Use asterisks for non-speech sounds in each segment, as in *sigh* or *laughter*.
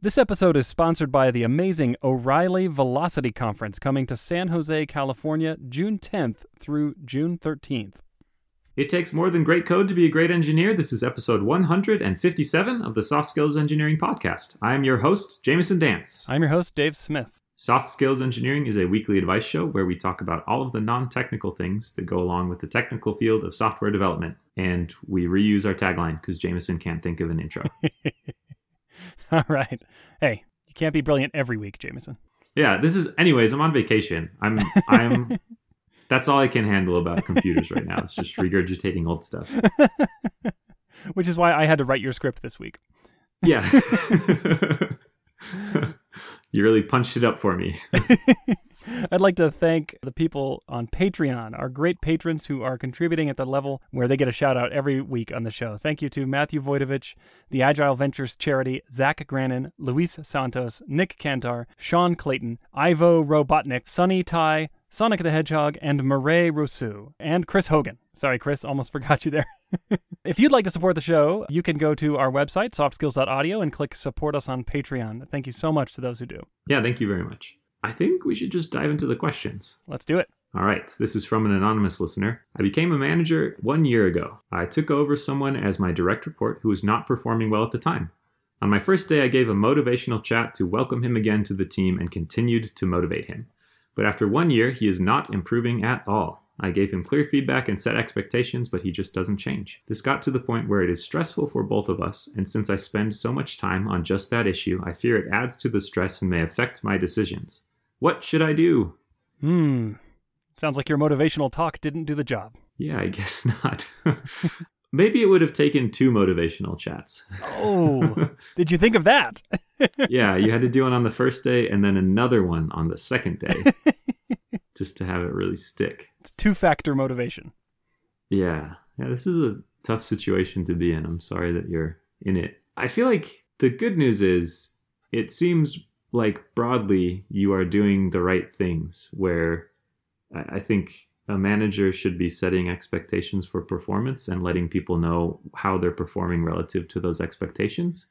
This episode is sponsored by the amazing O'Reilly Velocity Conference coming to San Jose, California, June 10th through June 13th. It takes more than great code to be a great engineer. This is episode 157 of the Soft Skills Engineering Podcast. I am your host, Jamison Dance. I'm your host, Dave Smith. Soft Skills Engineering is a weekly advice show where we talk about all of the non technical things that go along with the technical field of software development. And we reuse our tagline because Jamison can't think of an intro. *laughs* *laughs* All right. Hey, you can't be brilliant every week, Jamison. Yeah, this is anyways, I'm on vacation. I'm I'm *laughs* that's all I can handle about computers right now. It's just regurgitating old stuff. *laughs* Which is why I had to write your script this week. Yeah. you really punched it up for me. I'd like to thank the people on Patreon, our great patrons who are contributing at the level where they get a shout out every week on the show. Thank you to Matthew Voidovich, the Agile Ventures Charity, Zach Grannon, Luis Santos, Nick Cantar, Sean Clayton, Ivo Robotnik, Sunny Tai, Sonic the Hedgehog, and Murray Rousseau, and Chris Hogan. Sorry, Chris, almost *laughs* forgot you there. *laughs* if you'd like to support the show, you can go to our website, softskills.audio, and click support us on Patreon. Thank you so much to those who do. Yeah, thank you very much. I think we should just dive into the questions. Let's do it. All right, this is from an anonymous listener. I became a manager one year ago. I took over someone as my direct report who was not performing well at the time. On my first day, I gave a motivational chat to welcome him again to the team and continued to motivate him. But after one year, he is not improving at all. I gave him clear feedback and set expectations, but he just doesn't change. This got to the point where it is stressful for both of us, and since I spend so much time on just that issue, I fear it adds to the stress and may affect my decisions. What should I do? Hmm. Sounds like your motivational talk didn't do the job. Yeah, I *laughs* guess not. Maybe it would have taken two motivational chats. Oh, *laughs* did you think of that? *laughs* yeah, you had to do one on the first day and then another one on the second day just to have it really stick. It's two factor motivation. Yeah. Yeah, this is a tough situation to be in. I'm sorry that you're in it. I feel like the good news is it seems like broadly you are doing the right things where I think a manager should be setting expectations for performance and letting people know how they're performing relative to those expectations.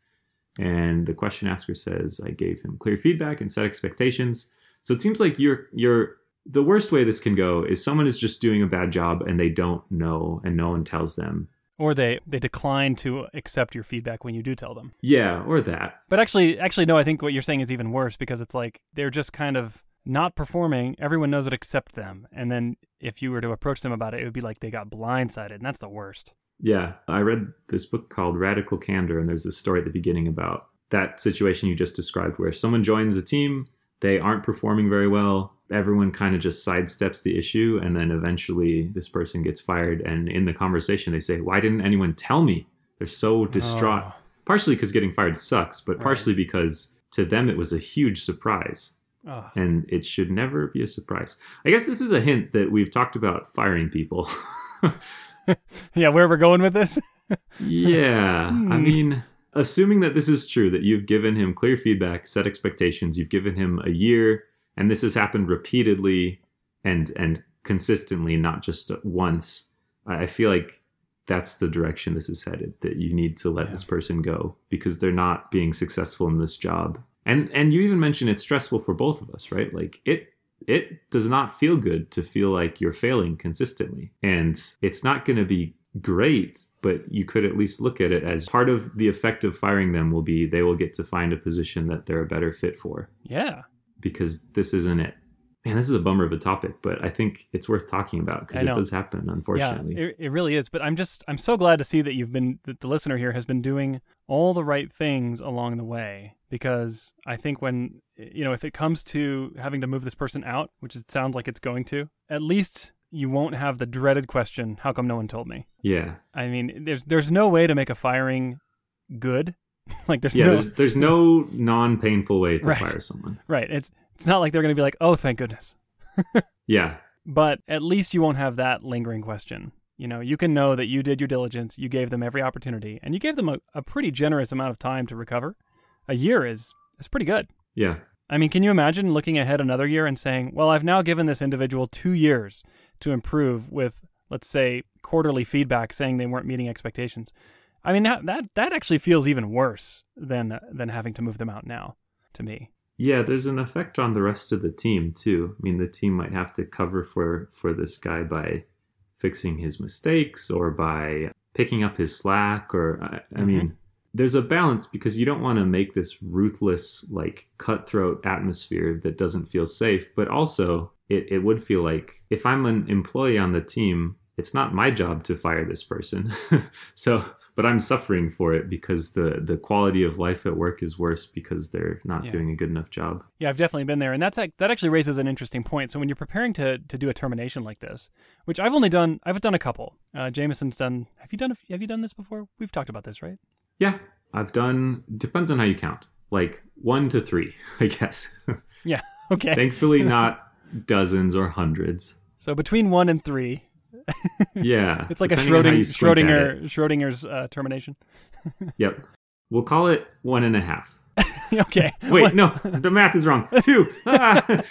And the question asker says, I gave him clear feedback and set expectations. So it seems like you're you're the worst way this can go is someone is just doing a bad job and they don't know and no one tells them or they they decline to accept your feedback when you do tell them. Yeah, or that. But actually actually no, I think what you're saying is even worse because it's like they're just kind of not performing. Everyone knows it except them. And then if you were to approach them about it, it would be like they got blindsided, and that's the worst. Yeah, I read this book called Radical Candor and there's this story at the beginning about that situation you just described where someone joins a team, they aren't performing very well, everyone kind of just sidesteps the issue and then eventually this person gets fired and in the conversation they say why didn't anyone tell me they're so distraught oh. partially because getting fired sucks but right. partially because to them it was a huge surprise oh. and it should never be a surprise i guess this is a hint that we've talked about firing people *laughs* yeah where we're going with this *laughs* yeah hmm. i mean assuming that this is true that you've given him clear feedback set expectations you've given him a year and this has happened repeatedly and and consistently not just once. I feel like that's the direction this is headed that you need to let yeah. this person go because they're not being successful in this job. And and you even mentioned it's stressful for both of us right? Like it it does not feel good to feel like you're failing consistently. And it's not going to be great but you could at least look at it as part of the effect of firing them will be they will get to find a position that they're a better fit for. Yeah because this isn't it. Man, this is a bummer of a topic, but I think it's worth talking about because it does happen, unfortunately. Yeah, it, it really is. But I'm just, I'm so glad to see that you've been, that the listener here has been doing all the right things along the way. Because I think when, you know, if it comes to having to move this person out, which it sounds like it's going to, at least you won't have the dreaded question, how come no one told me? Yeah. I mean, there's, there's no way to make a firing good *laughs* like there's yeah, no there's, there's no non-painful way to right. fire someone. Right. It's it's not like they're going to be like, "Oh, thank goodness." *laughs* yeah. But at least you won't have that lingering question. You know, you can know that you did your diligence, you gave them every opportunity, and you gave them a, a pretty generous amount of time to recover. A year is is pretty good. Yeah. I mean, can you imagine looking ahead another year and saying, "Well, I've now given this individual 2 years to improve with let's say quarterly feedback saying they weren't meeting expectations." I mean that that, that actually feels even worse than than having to move them out now to me. Yeah, there's an effect on the rest of the team too. I mean, the team might have to cover for for this guy by fixing his mistakes or by picking up his slack or I, I Mhm. mean, there's a balance because you don't want to make this ruthless like cutthroat atmosphere that doesn't feel safe, but also it, it would feel like if I'm an employee on the team, it's not my job to fire this person. *laughs* so but I'm suffering for it because the the quality of life at work is worse because they're not Yeah. doing a good enough job. Yeah, I've definitely been there, and that's that actually raises an interesting point. So when you're preparing to to do a termination like this, which I've only done, I've done a couple. Uh, Jamison's done. Have you done? A, have you done this before? We've talked about this, right? Yeah, I've done. Depends on how you count. Like one to three, *laughs* I guess. Yeah. *laughs* Okay. Thankfully, *laughs* not dozens or hundreds. so between one and three, Yeah, *laughs* it's like a on Schrodinger, you squint at Schrodinger, Schrodinger's uh, termination. *laughs* Yep. We'll call it one and a half. *laughs* okay. Wait, What- no, the math is wrong. Two. Ah!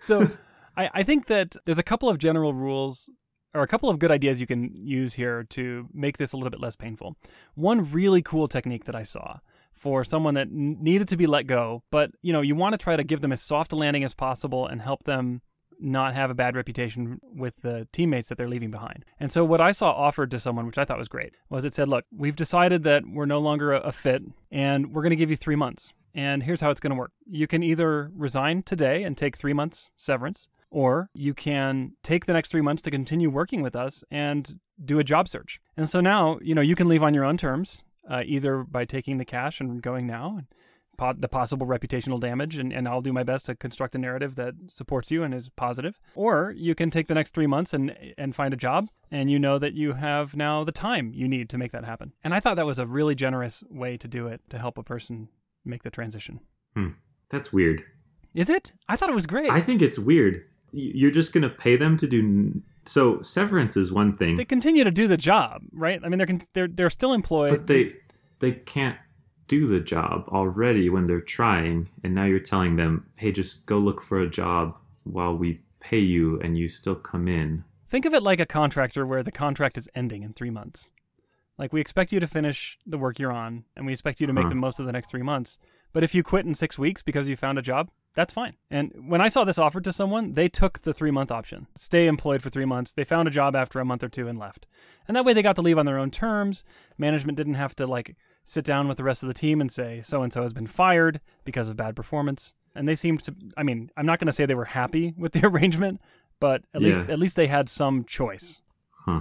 so I, I think that there's a couple of general rules or a couple of good ideas you can use here to make this a little bit less painful. One really cool technique that I saw for someone that n- needed to be let go, but you know, you want to try to give them as soft a landing as possible and help them not have a bad reputation with the teammates that they're leaving behind. And so what I saw offered to someone, which I thought was great, was it said, "Look, we've decided that we're no longer a, fit and we're going to give you 3 months. And here's how it's going to work. You can either resign today and take 3 months severance, or you can take the next 3 months to continue working with us and do a job search." And so now, you know, you can leave on your own terms, uh, either by taking the cash and going now the possible reputational damage, and, and I'll do my best to construct a narrative that supports you and is positive. Or you can take the next three months and and find a job, and you know that you have now the time you need to make that happen. And I thought that was a really generous way to do it to help a person make the transition. Hmm. That's weird. Is it? I thought it was great. I think it's weird. You're just gonna pay them to do. n- So severance is one thing, they continue to do the job, right? I mean, they're they're they're still employed. but they they can't do the job already when they're trying, and now you're telling them, "Hey, just go look for a job while we pay you, and you still come in." Think of it like a contractor where the contract is ending in three months. Like we expect you to finish the work you're on, and we expect you to make Huh. the most of the next three months. But if you quit in six weeks because you found a job, that's fine. And when I saw this offered to someone, they took the three month option. Stay employed for three months. They found a job after a month or two and left. And that way they got to leave on their own terms. Management didn't have to like sit down with the rest of the team and say, so and so has been fired because of bad performance. And they seemed to I mean, I'm not gonna say they were happy *laughs* with the arrangement, but at least at least they had some choice. Huh.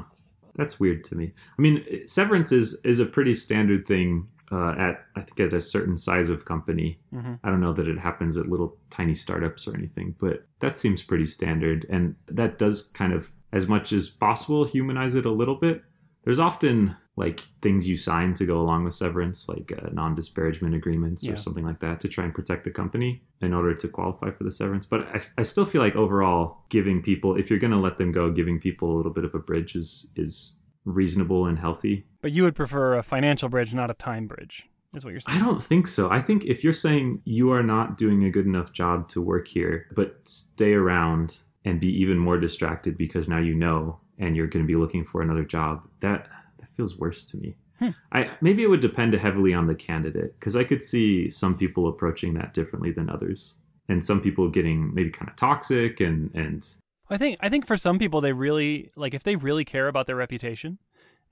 That's weird to me. I mean, severance is is a pretty standard thing uh, at I think at a certain size of company. hmm I don't know that it happens at little tiny startups or anything, but that seems pretty standard, and that does kind of, as much as possible, humanize it a little bit. There's often like things you sign to go along with severance, like uh, non-disparagement agreements Yeah. or something like that, to try and protect the company in order to qualify for the severance. But I, I still feel like overall, giving people, if you're going to let them go, giving people a little bit of a bridge is is reasonable and healthy. But you would prefer a financial bridge, not a time bridge, is what you're saying. I don't think so. I think if you're saying you are not doing a good enough job to work here, but stay around and be even more distracted because now you know and you're going to be looking for another job, that that feels worse to me. Hmm. I maybe it would depend heavily on the candidate because I could see some people approaching that differently than others, and some people getting maybe kind of toxic and and I think I think for some people they really like if they really care about their reputation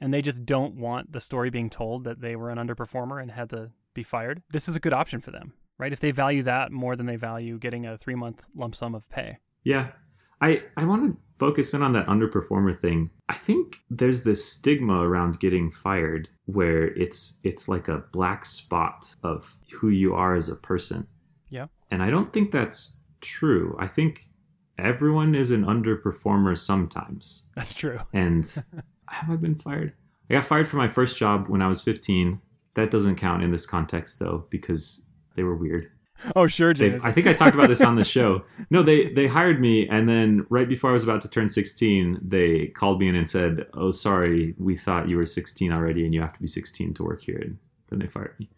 and they just don't want the story being told that they were an underperformer and had to be fired. This is a good option for them, right? If they value that more than they value getting a 3-month lump sum of pay. Yeah. I I want to focus in on that underperformer thing. I think there's this stigma around getting fired where it's it's like a black spot of who you are as a person. Yeah. And I don't think that's true. I think everyone is an underperformer sometimes. That's true. *laughs* And have I been fired? I got fired from my first job when I was 15. That doesn't count in this context though because they were weird. *laughs* Oh, sure, They, James. I think I talked about this on the show. No, they they hired me, and then right before I was about to turn 16, they called me in and said, "Oh, sorry, we thought you were 16 already, and you have to be 16 to work here." And then they fired me.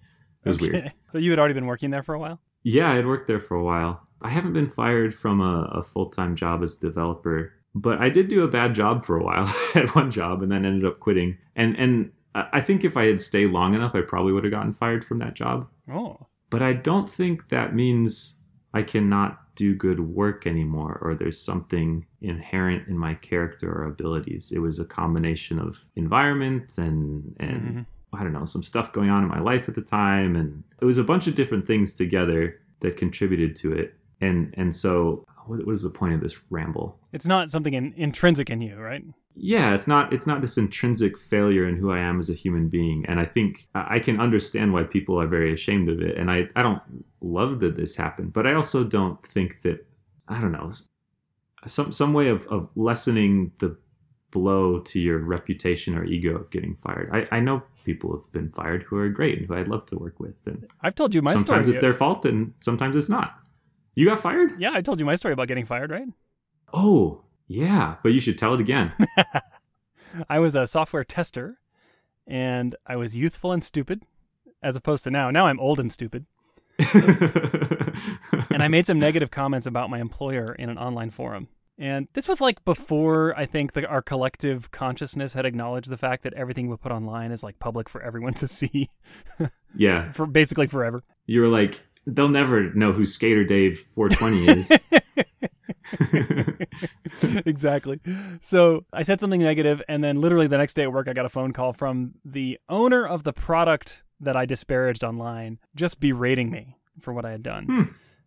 It was weird. *laughs* So you had already been working there for a while? Yeah, I had worked there for a while. I haven't been fired from a, a full time job as a developer, but I did do a bad job for a while *laughs* at one job, and then ended up quitting. And and I I think if I had stayed long enough, I probably would have gotten fired from that job. Oh. But I don't think that means I cannot do good work anymore or there's something inherent in my character or abilities. It was a combination of environment and and Mhm. I don't know, some stuff going on in my life at the time and it was a bunch of different things together that contributed to it. And and so what was the point of this ramble? It's not something in, intrinsic in you, right? yeah it's not it's not this intrinsic failure in who i am as a human being and i think i I can understand why people are very ashamed of it and i i don't love that this happened but i also don't think that i don't know some some way of of lessening the blow to your reputation or ego of getting fired i i know people have been fired who are great and who i'd love to work with and I've told you my sometimes story. it's their fault and sometimes it's not you got fired Yeah, I told you my story about getting fired, right? oh yeah but you should tell it again *laughs* I was a software tester and I was youthful and stupid as opposed to now. Now I'm old and stupid. *laughs* And I made some negative comments about my employer in an online forum. And this was like before I think the, our collective consciousness had acknowledged the fact that everything we put online is like public for everyone to see yeah *laughs* for basically forever. you were like, they'll never know who Skater Dave 420 is. *laughs* exactly. So I said something negative, and then literally the next day at work, I got a phone call from the owner of the product that I disparaged online, just berating me for what I had done. Hmm.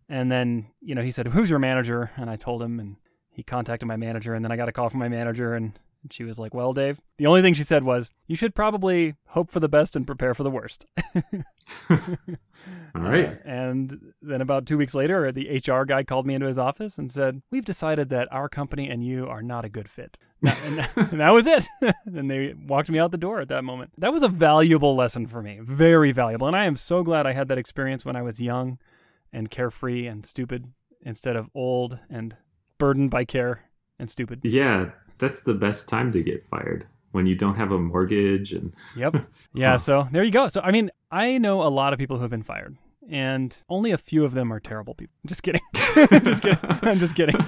And then, you know, he said, Who's your manager? And I told him, and he contacted my manager. And then I got a call from my manager, and she was like, Well, Dave, the only thing she said was, You should probably hope for the best and prepare for the worst. *laughs* All right. Uh, and then about two weeks later, the HR guy called me into his office and said, We've decided that our company and you are not a good fit. That- and, *laughs* and that was it. *laughs* and they walked me out the door at that moment. That was a valuable lesson for me. Very valuable. And I am so glad I had that experience when I was young and carefree and stupid instead of old and burdened by care and stupid. yeah, that's the best time to get fired when you don't have a mortgage and Yep. *laughs* Yeah. So there you go. So, I mean, I know a lot of people who have been fired. And only a few of them are terrible people. *laughs* Just kidding. *laughs* just kidding. I'm just kidding.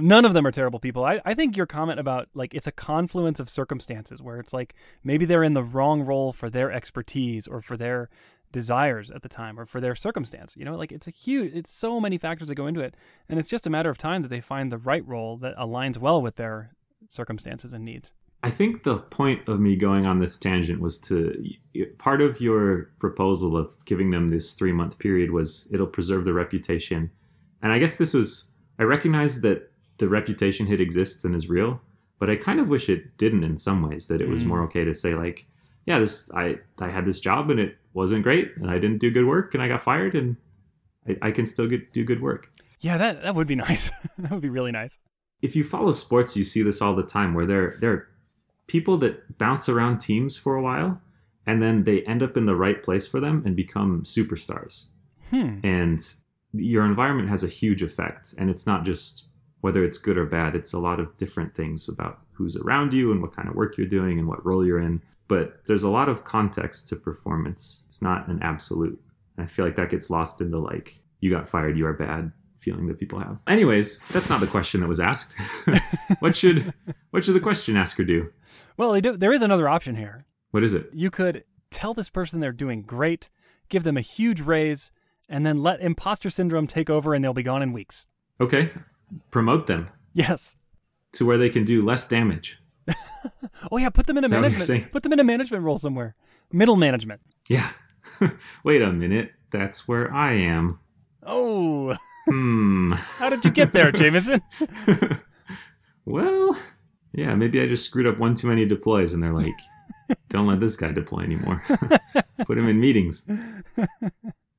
None of them are terrible people. I, I think your comment about like it's a confluence of circumstances where it's like maybe they're in the wrong role for their expertise or for their desires at the time or for their circumstance. You know, like it's a huge it's so many factors that go into it. And it's just a matter of time that they find the right role that aligns well with their circumstances and needs. I think the point of me going on this tangent was to part of your proposal of giving them this three month period was it'll preserve the reputation. And I guess this was, I recognize that the reputation hit exists and is real, but I kind of wish it didn't in some ways, that it was Mm. more okay to say, like, yeah, this, I, I had this job and it wasn't great and I didn't do good work and I got fired and I, I can still get, do good work. Yeah, that that would be *laughs* nice. that would be really nice. if you follow sports, you see this all the time where there there are people that bounce around teams for a while and then they end up in the right place for them and become superstars. Hmm. And your environment has a huge effect. And it's not just whether it's good or bad, it's a lot of different things about who's around you and what kind of work you're doing and what role you're in. But there's a lot of context to performance. It's not an absolute. I feel like that gets lost in the like, you got fired, you are bad feeling that people have. Anyways, that's not the question that was asked. *laughs* what should what should the question asker do? Well, do, there is another option here. What is it? You could tell this person they're doing great, give them a huge raise, and then let imposter syndrome take over and they'll be gone in weeks. Okay. Promote them Yes. to where they can do less damage. *laughs* Oh yeah, put them in a Is that what you're management. Put them in a management role somewhere. Middle management. Yeah. *laughs* Wait a minute. That's where I am. Oh, Hmm. *laughs* how did you get there, Jamison? well, yeah, maybe I just screwed up one too many deploys and they're like, don't let this guy deploy anymore. Put him in meetings.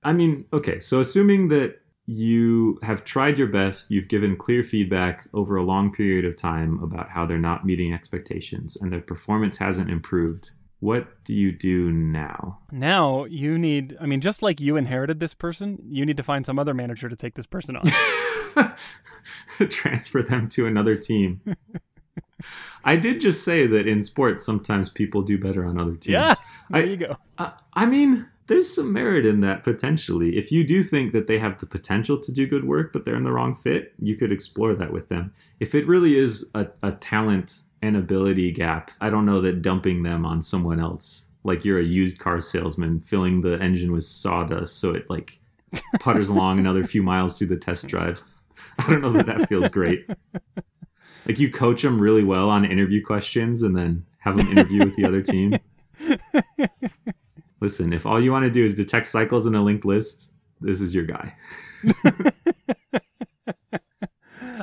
I mean, okay, so assuming that you have tried your best, you've given clear feedback over a long period of time about how they're not meeting expectations and their performance hasn't improved, what do you do now? Now you need. I mean, just like you inherited this person, you need to find some other manager to take this person on. *laughs* Transfer them to another team. I did just say that in sports, sometimes people do better on other teams. yeah. I- There you go. Uh, I mean, there's some merit in that potentially. If you do think that they have the potential to do good work, but they're in the wrong fit, you could explore that with them. If it really is a, a talent and ability gap, I don't know that dumping them on someone else, like you're a used car salesman filling the engine with sawdust so it like *laughs* putters along another few miles through the test drive. I don't know that that feels great. Like you coach them really well on interview questions and then have them interview with the other team. *laughs* Listen, if all you want to do is detect cycles in a linked list, this is your guy. *laughs*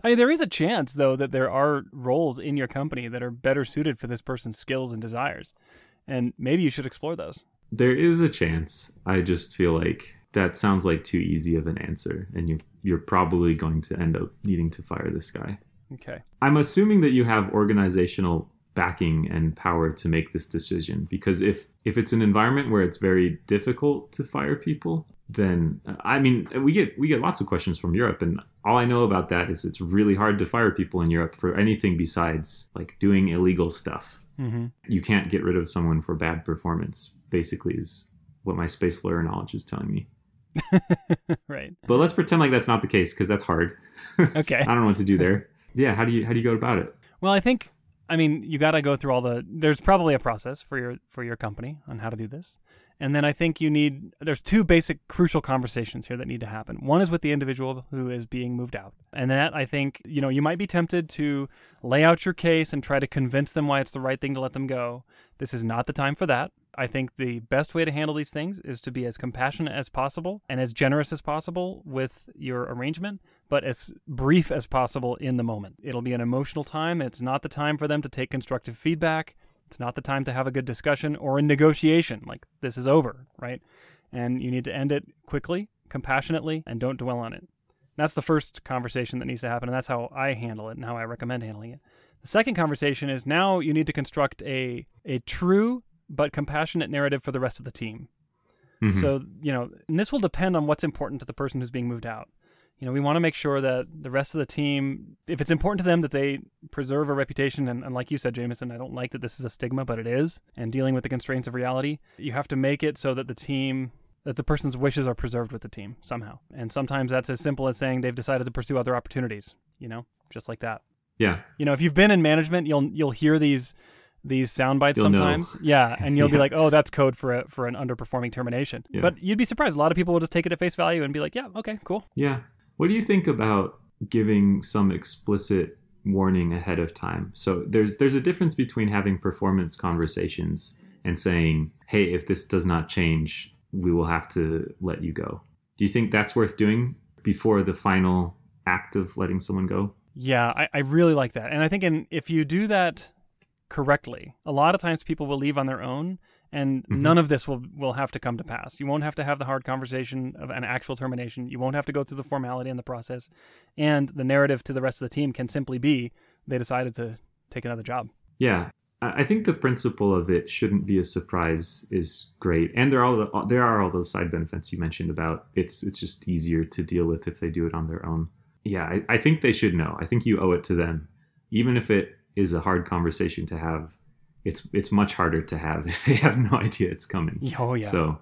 I mean, there is a chance, though, that there are roles in your company that are better suited for this person's skills and desires. And maybe you should explore those. There is a chance. I just feel like that sounds like too easy of an answer. And you, you're probably going to end up needing to fire this guy. Okay. I'm assuming that you have organizational backing and power to make this decision because if if it's an environment where it's very difficult to fire people then I mean we get we get lots of questions from Europe and all I know about that is it's really hard to fire people in Europe for anything besides like doing illegal stuff. Mm-hmm. You can't get rid of someone for bad performance basically is what my space lawyer knowledge is telling me. *laughs* right. But let's pretend like that's not the case because that's hard. *laughs* Okay. I don't know what to do there. Yeah, how do you how do you go about it? Well, I think I mean you got to go through all the. There's probably a process for your for your company on how to do this, and then I think you need. There's two basic crucial conversations here that need to happen. One is with the individual who is being moved out, and that I think you know you might be tempted to lay out your case and try to convince them why it's the right thing to let them go. This is not the time for that. I think the best way to handle these things is to be as compassionate as possible and as generous as possible with your arrangement, but as brief as possible in the moment. It'll be an emotional time. It's not the time for them to take constructive feedback. It's not the time to have a good discussion or a negotiation. Like, this is over, right? And you need to end it quickly, compassionately, and don't dwell on it. That's the first conversation that needs to happen, and that's how I handle it and how I recommend handling it. The second conversation is now you need to construct a a true but compassionate narrative for the rest of the team. Mhm. So, you know, and this will depend on what's important to the person who's being moved out. You know, we want to make sure that the rest of the team, if it's important to them that they preserve a reputation, and, and like you said, Jamison, I don't like that this is a stigma, but it is, and dealing with the constraints of reality, you have to make it so that the team, that the person's wishes are preserved with the team somehow. And sometimes that's as simple as saying they've decided to pursue other opportunities, you know, just like that. yeah. You know, if you've been in management, you'll you'll hear these these sound bites You'll know. sometimes. Yeah, and you'll be *laughs* like, "Oh, that's code for a for an underperforming termination." Yeah. But you'd be surprised. A lot of people will just take it at face value and be like, "Yeah, okay, cool." Yeah. What do you think about giving some explicit warning ahead of time? So there's there's a difference between having performance conversations and saying, "Hey, if this does not change, we will have to let you go." Do you think that's worth doing before the final act of letting someone go? Yeah, I, I really like that, and I think in, if you do that correctly, a lot of times people will leave on their own, and Mhm. none of this will will have to come to pass. You won't have to have the hard conversation of an actual termination. You won't have to go through the formality and the process, and the narrative to the rest of the team can simply be they decided to take another job. Yeah. I I think the principle of it shouldn't be a surprise is great, and there are all the, there are all those side benefits you mentioned about it's it's just easier to deal with if they do it on their own. Yeah, I, I think they should know. I think you owe it to them, even if it is a hard conversation to have. It's it's much harder to have *laughs* if they have no idea it's coming. Oh yeah. So,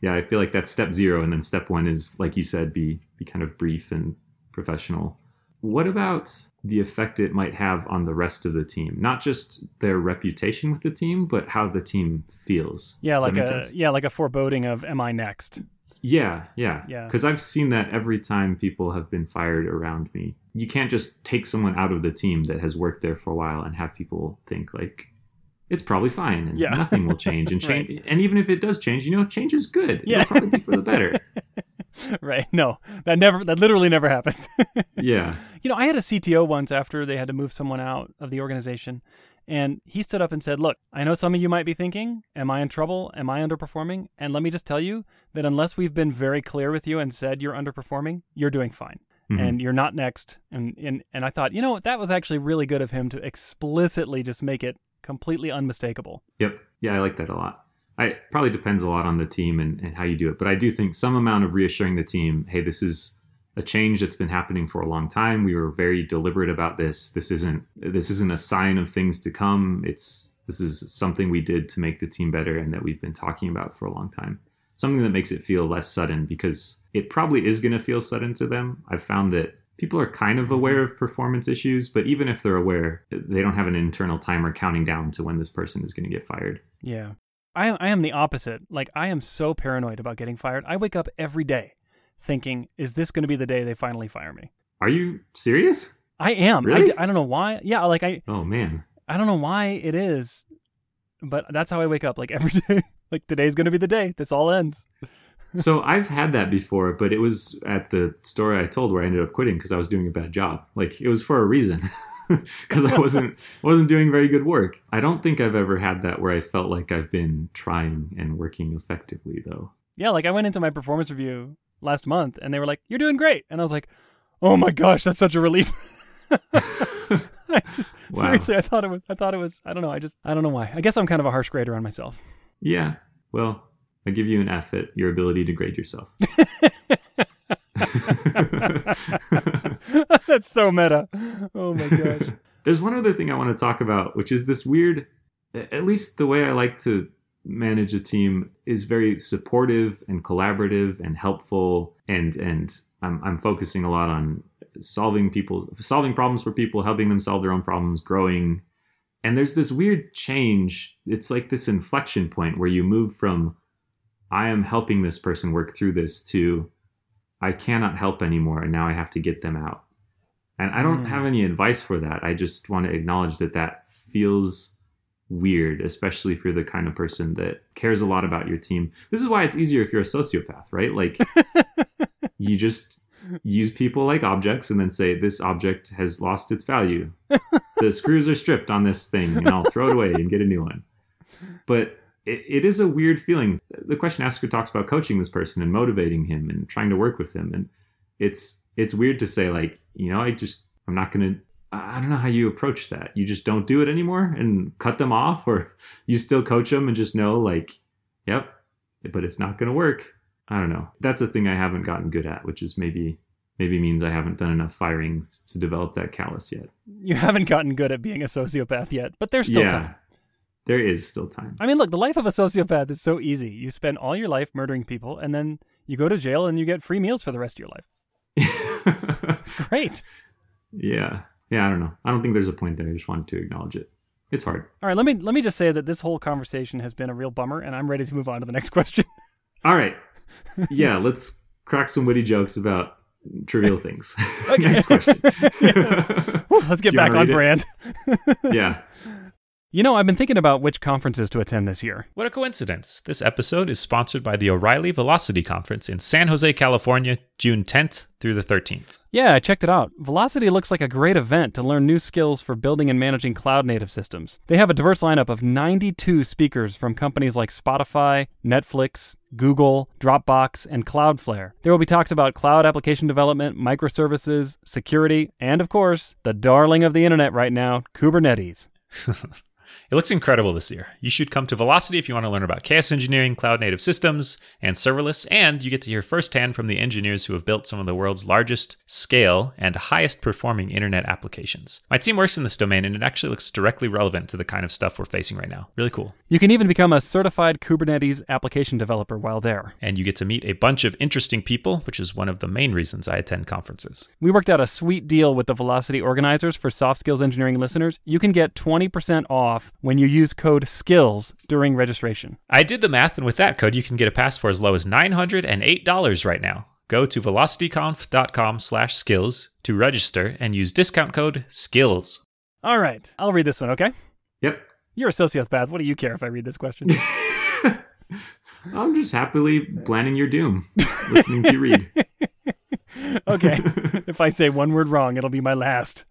yeah, I feel like that's step zero, and then step one is, like you said, be be kind of brief and professional. What about the effect it might have on the rest of the team? Not just their reputation with the team, but how the team feels. Yeah, Does like a sense? yeah, like a foreboding of am I next? Yeah, yeah, Yeah. Because I've seen that every time people have been fired around me. You can't just take someone out of the team that has worked there for a while and have people think like it's probably fine and Yeah. nothing will change and *laughs* change. Right. And even if it does change, you know, change is good. Yeah. It'll probably be for the better. *laughs* right. No, that never that literally never happens. *laughs* yeah. you know, I had a CTO once after they had to move someone out of the organization, and he stood up and said, "Look, I know some of you might be thinking, am I in trouble? Am I underperforming? And let me just tell you that unless we've been very clear with you and said you're underperforming, you're doing fine." Mhm. And you're not next, and, and and I thought, you know, that was actually really good of him to explicitly just make it completely unmistakable. Yep. Yeah, I like that a lot. I probably depends a lot on the team and, and how you do it, but I do think some amount of reassuring the team, hey, this is a change that's been happening for a long time. We were very deliberate about this. This isn't this isn't a sign of things to come. It's this is something we did to make the team better and that we've been talking about for a long time. Something that makes it feel less sudden because it probably is going to feel sudden to them. I've found that people are kind of mm-hmm. aware of performance issues, but even if they're aware, they don't have an internal timer counting down to when this person is going to get fired. Yeah. I, I am the opposite. Like, I am so paranoid about getting fired. I wake up every day thinking, is this going to be the day they finally fire me? Are you serious? I am. Really? I, I don't know why. Yeah, like, I, Oh man. I don't know why it is, but that's how I wake up. Like, every *laughs* day. like, today's going to be the day. This all ends. So I've had that before, but it was at the story I told where I ended up quitting because I was doing a bad job. Like it was for a reason. *laughs* Because I wasn't *laughs* wasn't doing very good work. I don't think I've ever had that where I felt like I've been trying and working effectively though. Yeah, like I went into my performance review last month and they were like, "You're doing great," and I was like, "Oh my gosh, that's such a relief." *laughs* I just Wow. seriously, I thought it was. I thought it was. I don't know. I just. I don't know why. I guess I'm kind of a harsh grader on myself. Yeah. Well, I give you an F at your ability to grade yourself. *laughs* *laughs* that's so meta. Oh my gosh. *laughs* There's one other thing I want to talk about, which is this weird, at least the way I like to manage a team is very supportive and collaborative and helpful and and I'm I'm focusing a lot on solving people solving problems for people, helping them solve their own problems, growing. And there's this weird change. It's like this inflection point where you move from I am helping this person work through this to I cannot help anymore and now I have to get them out. And I don't Mm. have any advice for that. I just want to acknowledge that that feels weird, especially if you're the kind of person that cares a lot about your team. This is why it's easier if you're a sociopath, right? Like *laughs* you just use people like objects and then say this object has lost its value. *laughs* the screws are stripped on this thing and I'll throw it away and get a new one. But it, it is a weird feeling. The question asker talks about coaching this person and motivating him and trying to work with him. And it's it's weird to say like, you know, I just I'm not gonna I I don't know how you approach that. You just don't do it anymore and cut them off, or you still coach them and just know like, yep, but it's not gonna work. I don't know. That's a thing I haven't gotten good at, which is maybe maybe means I haven't done enough firing to develop that callus yet. You haven't gotten good at being a sociopath yet, but there's still yeah, time. There is still time. I mean, look, the life of a sociopath is so easy. You spend all your life murdering people, and then you go to jail and you get free meals for the rest of your life. *laughs* It's great. yeah, yeah. I don't know. I don't think there's a point there. I just wanted to acknowledge it. It's hard. All right, let me let me just say that this whole conversation has been a real bummer, and I'm ready to move on to the next *laughs* question. All right. Yeah, let's crack some witty jokes about trivial *laughs* things. Next question. Let's get back on brand. yeah. You know, I've been thinking about which conferences to attend this year. What a coincidence. This episode is sponsored by the O'Reilly Velocity Conference in San Jose, California, June 10th through the 13th. Yeah, I checked it out. Velocity looks like a great event to learn new skills for building and managing cloud native systems. They have a diverse lineup of 92 speakers from companies like Spotify, Netflix, Google, Dropbox, and Cloudflare. There will be talks about cloud application development, microservices, security, and of course, the darling of the internet right now, Kubernetes. *laughs* It looks incredible this year. You should come to Velocity if you want to learn about chaos engineering, cloud native systems, and serverless, and you get to hear firsthand from the engineers who have built some of the world's largest scale and highest performing internet applications. My team works in this domain and it actually looks directly relevant to the kind of stuff we're facing right now. Really cool. You can even become a certified Kubernetes application developer while there. And you get to meet a bunch of interesting people, which is one of the main reasons I attend conferences. We worked out a sweet deal with the Velocity organizers for soft skills engineering listeners. You can get 20% off when you use code SKILLS during registration. I did the math, and with that code, you can get a pass for as low as $908 right now. Go to velocityconf.com slash skills to register and use discount code SKILLS. All right, I'll read this one, okay? Yep. You're a sociopath. What do you care if I read this question? *laughs* I'm just happily planning your doom, listening to you read. *laughs* okay, *laughs* if I say one word wrong, it'll be my last.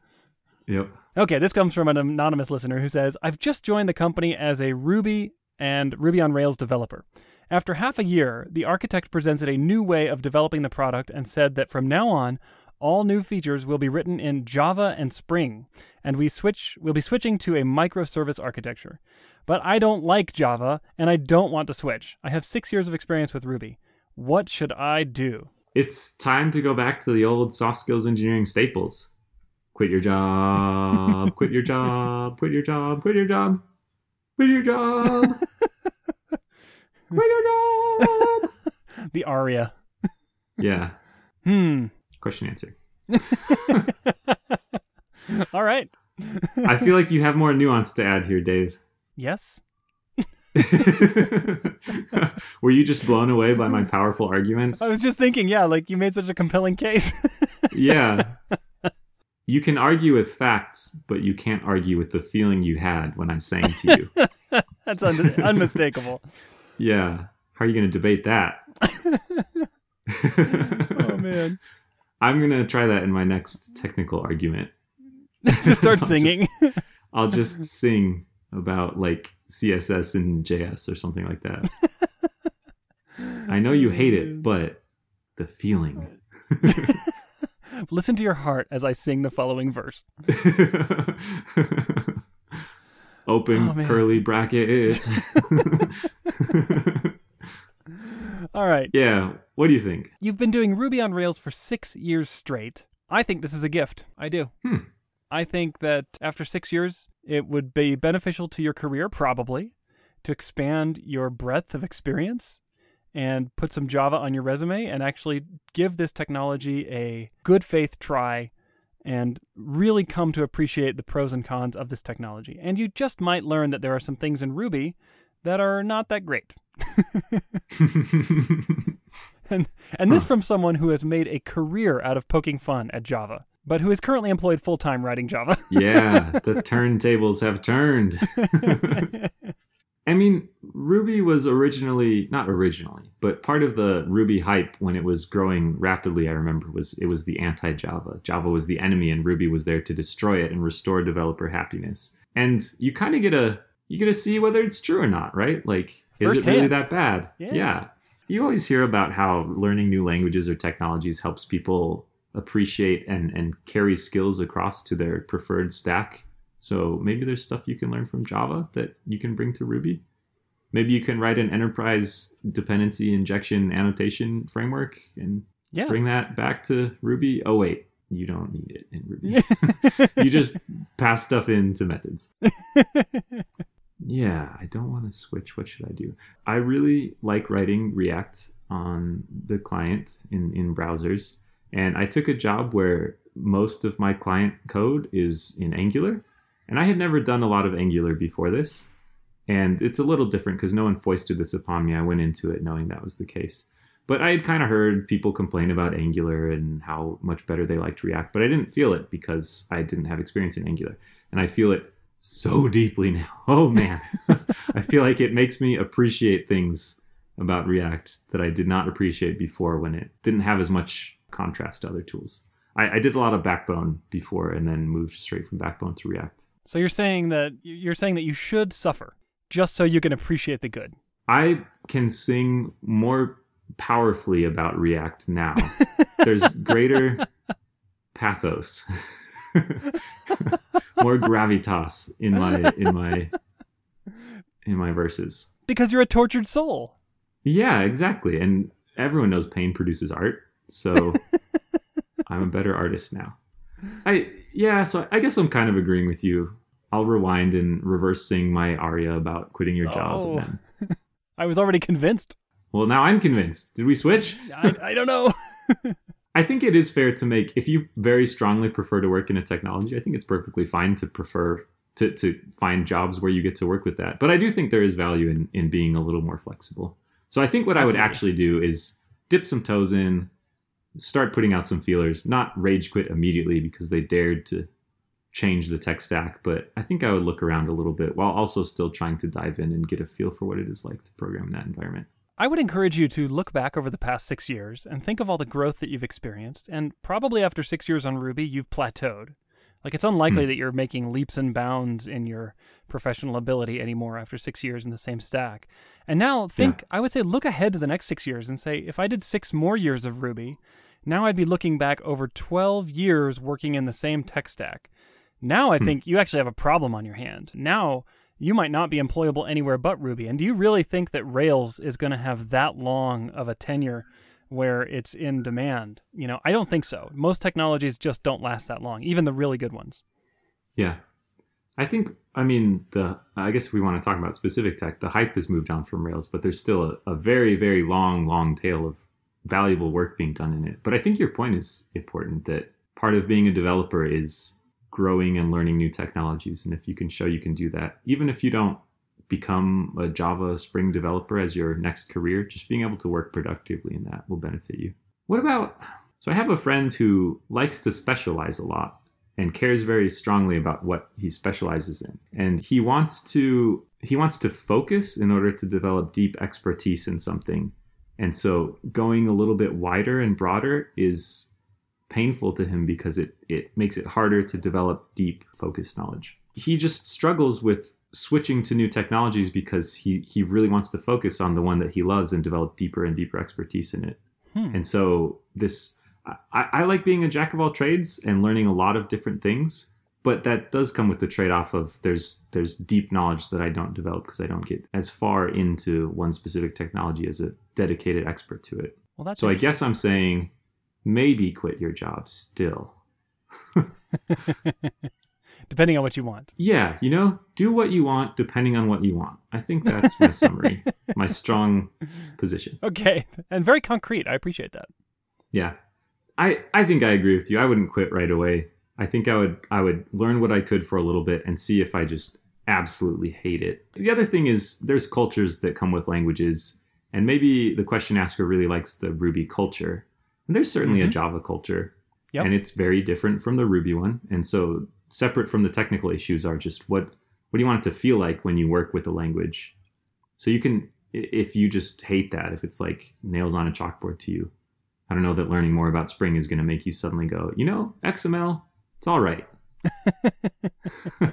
Yep. Okay, this comes from an anonymous listener who says, I've just joined the company as a Ruby and Ruby on Rails developer. After half a year, the architect presented a new way of developing the product and said that from now on, all new features will be written in Java and Spring, and we switch we'll be switching to a microservice architecture. But I don't like Java, and I don't want to switch. I have six years of experience with Ruby. What should I do? It's time to go back to the old soft skills engineering staples. Quit your job, quit your job, quit your job, quit your job, quit your job, *laughs* quit your job. *laughs* The aria. Yeah. Hmm. Question answer. *laughs* All right. I feel like you have more nuance to add here, Dave. Yes. Were you just blown away by my powerful arguments? I was just thinking, yeah, like you made such a compelling case. yeah. You can argue with facts, but you can't argue with the feeling you had when I sang to you. *laughs* That's un- unmistakable. Yeah. How are you going to debate that? *laughs* oh man. I'm going to try that in my next technical argument. *laughs* to start I'll singing. just- I'll just sing about like CSS and JS or something like that. I know you hate it, oh, but the feeling. *laughs* Listen to your heart as I sing the following verse. *laughs* Open Oh, curly bracket. *laughs* All right. yeah, what do you think? You've been doing Ruby on Rails for six years straight. I think this is a gift. I do. Hmm. I think that after six years, it would be beneficial to your career, probably, to expand your breadth of experience and put some Java on your resume and actually give this technology a good faith try and really come to appreciate the pros and cons of this technology. And you just might learn that there are some things in Ruby that are not that great. *laughs* And and this from someone who has made a career out of poking fun at Java, but who is currently employed full time writing Java. yeah, *laughs* the turntables have turned. *laughs* I mean, Ruby was originally not originally, but part of the Ruby hype when it was growing rapidly. I remember was it was the anti-Java. Java was the enemy, and Ruby was there to destroy it and restore developer happiness. And you kind of get a you get to see whether it's true or not, right? Like, is it really that bad? Yeah. You always hear about how learning new languages or technologies helps people appreciate and and carry skills across to their preferred stack. So maybe there's stuff you can learn from Java that you can bring to Ruby. Maybe you can write an enterprise dependency injection annotation framework and yeah. bring that back to Ruby. Oh wait, you don't need it in Ruby. *laughs* you just pass stuff into methods. *laughs* Yeah, I don't want to switch. What should I do? I really like writing React on the client in, in browsers. And I took a job where most of my client code is in Angular. And I had never done a lot of Angular before this. And it's a little different because no one foisted this upon me. I went into it knowing that was the case. But I had kind of heard people complain about Angular and how much better they liked React, but I didn't feel it because I didn't have experience in Angular. And I feel it so deeply *laughs* now. Oh man. *laughs* I feel like it makes me appreciate things about React that I did not appreciate before when it didn't have as much contrast to other tools. I, I did a lot of Backbone before and then moved straight from Backbone to React. So you're saying that you're saying that you should suffer just so you can appreciate the good. I can sing more powerfully about React now. *laughs* There's greater pathos, *laughs* more gravitas in my in my in my verses. Because you're a tortured soul. Yeah, exactly. And everyone knows pain produces art, so *laughs* I'm a better artist now. I yeah, so I guess I'm kind of agreeing with you. I'll rewind and reverse sing my aria about quitting your job. Oh. And then, *laughs* I was already convinced. well, now I'm convinced. Did we switch? I, I don't know. *laughs* I think it is fair to make if you very strongly prefer to work in a technology, I think it's perfectly fine to prefer to, to find jobs where you get to work with that. But I do think there is value in, in being a little more flexible. So I think what I would actually do is dip some toes in, start putting out some feelers, not rage quit immediately because they dared to change the tech stack, but I think I would look around a little bit while also still trying to dive in and get a feel for what it is like to program in that environment. I would encourage you to look back over the past six years and think of all the growth that you've experienced. And probably after six years on Ruby, you've plateaued. Like it's unlikely hmm. that you're making leaps and bounds in your professional ability anymore after six years in the same stack. And now think, I would say, look ahead to the next six years and say, if I did six more years of Ruby, now I'd be looking back over 12 years working in the same tech stack. Now I hmm. think you actually have a problem on your hand. Now you might not be employable anywhere but Ruby. And do you really think that Rails is going to have that long of a tenure where it's in demand? You know, I don't think so. Most technologies just don't last that long, even the really good ones. Yeah. I think, I mean, the, I guess we want to talk about specific tech, the hype has moved on from Rails, but there's still a, a very, very long, long tail of valuable work being done in it. But I think your point is important that part of being a developer is growing and learning new technologies. And if you can show you can do that, even if you don't become a Java Spring developer as your next career, just being able to work productively in that will benefit you. What about? So I have a friend who likes to specialize a lot and cares very strongly about what he specializes in. And he wants to he wants to focus in order to develop deep expertise in something. And so going a little bit wider and broader is painful to him because it it makes it harder to develop deep focused knowledge. He just struggles with switching to new technologies because he he really wants to focus on the one that he loves and develop deeper and deeper expertise in it. Hmm. And so this I, I like being a jack of all trades and learning a lot of different things, but that does come with the trade-off of there's there's deep knowledge that I don't develop because I don't get as far into one specific technology as a dedicated expert to it. Well, that's so I guess I'm saying maybe quit your job still. *laughs* depending on what you want. Yeah, you know, do what you want depending on what you want. I think that's my summary, my *laughs* strong position. Okay, and very concrete. I appreciate that. Yeah. I I think I agree with you. I wouldn't quit right away. I think I would I would learn what I could for a little bit and see if I just absolutely hate it. The other thing is there's cultures that come with languages and maybe the question asker really likes the Ruby culture. And there's certainly a Mhm. Java culture. Yep. And it's very different from the Ruby one. And so separate from the technical issues are just what what do you want it to feel like when you work with a language? So you can if you just hate that, if it's like nails on a chalkboard to you, I don't know that learning more about Spring is going to make you suddenly go, you know, XML, it's all right. *laughs*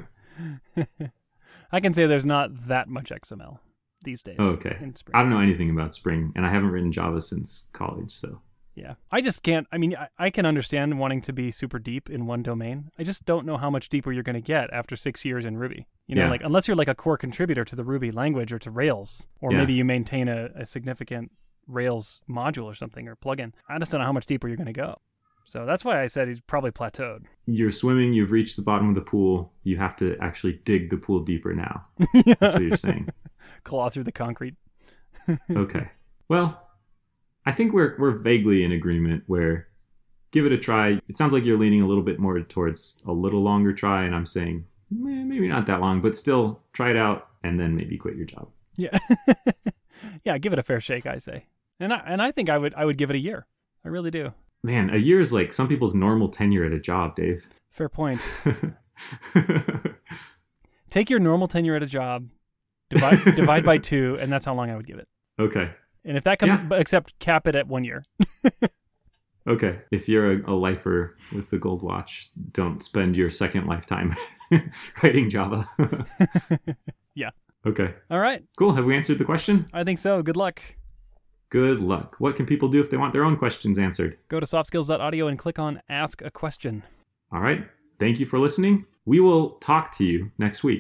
I can say there's not that much XML these days. Oh, okay. In Spring. I don't know anything about Spring, and I haven't written Java since college, so Yeah. I just can't. I mean, I, I can understand wanting to be super deep in one domain. I just don't know how much deeper you're going to get after six years in Ruby. You know, Yeah. like unless you're like a core contributor to the Ruby language or to Rails, or Yeah. maybe you maintain a, a significant Rails module or something or plugin. I just don't know how much deeper you're going to go. So that's why I said he's probably plateaued. you're swimming, you've reached the bottom of the pool, you have to actually dig the pool deeper now. *laughs* That's what you're saying. Claw through the concrete. *laughs* Okay. Well, I think we're we're vaguely in agreement where give it a try. It sounds like you're leaning a little bit more towards a little longer try, and I'm saying "Meh, maybe not that long, but still try it out and then maybe quit your job. Yeah. *laughs* yeah, give it a fair shake, I say. And I, and I think I would I would give it a year. I really do. Man, a year is like some people's normal tenure at a job, Dave. Fair point. *laughs* Take your normal tenure at a job, divide divide by *laughs* two, and that's how long I would give it. okay. And if that comes, Yeah. except cap it at one year. *laughs* Okay. If you're a, a lifer with the gold watch, don't spend your second lifetime *laughs* writing Java. *laughs* Yeah. Okay. All right, Cool. Have we answered the question? I think so. Good luck. Good luck. What can people do if they want their own questions answered? Go to softskills.audio and click on Ask a Question. All right. Thank you for listening. We will talk to you next week.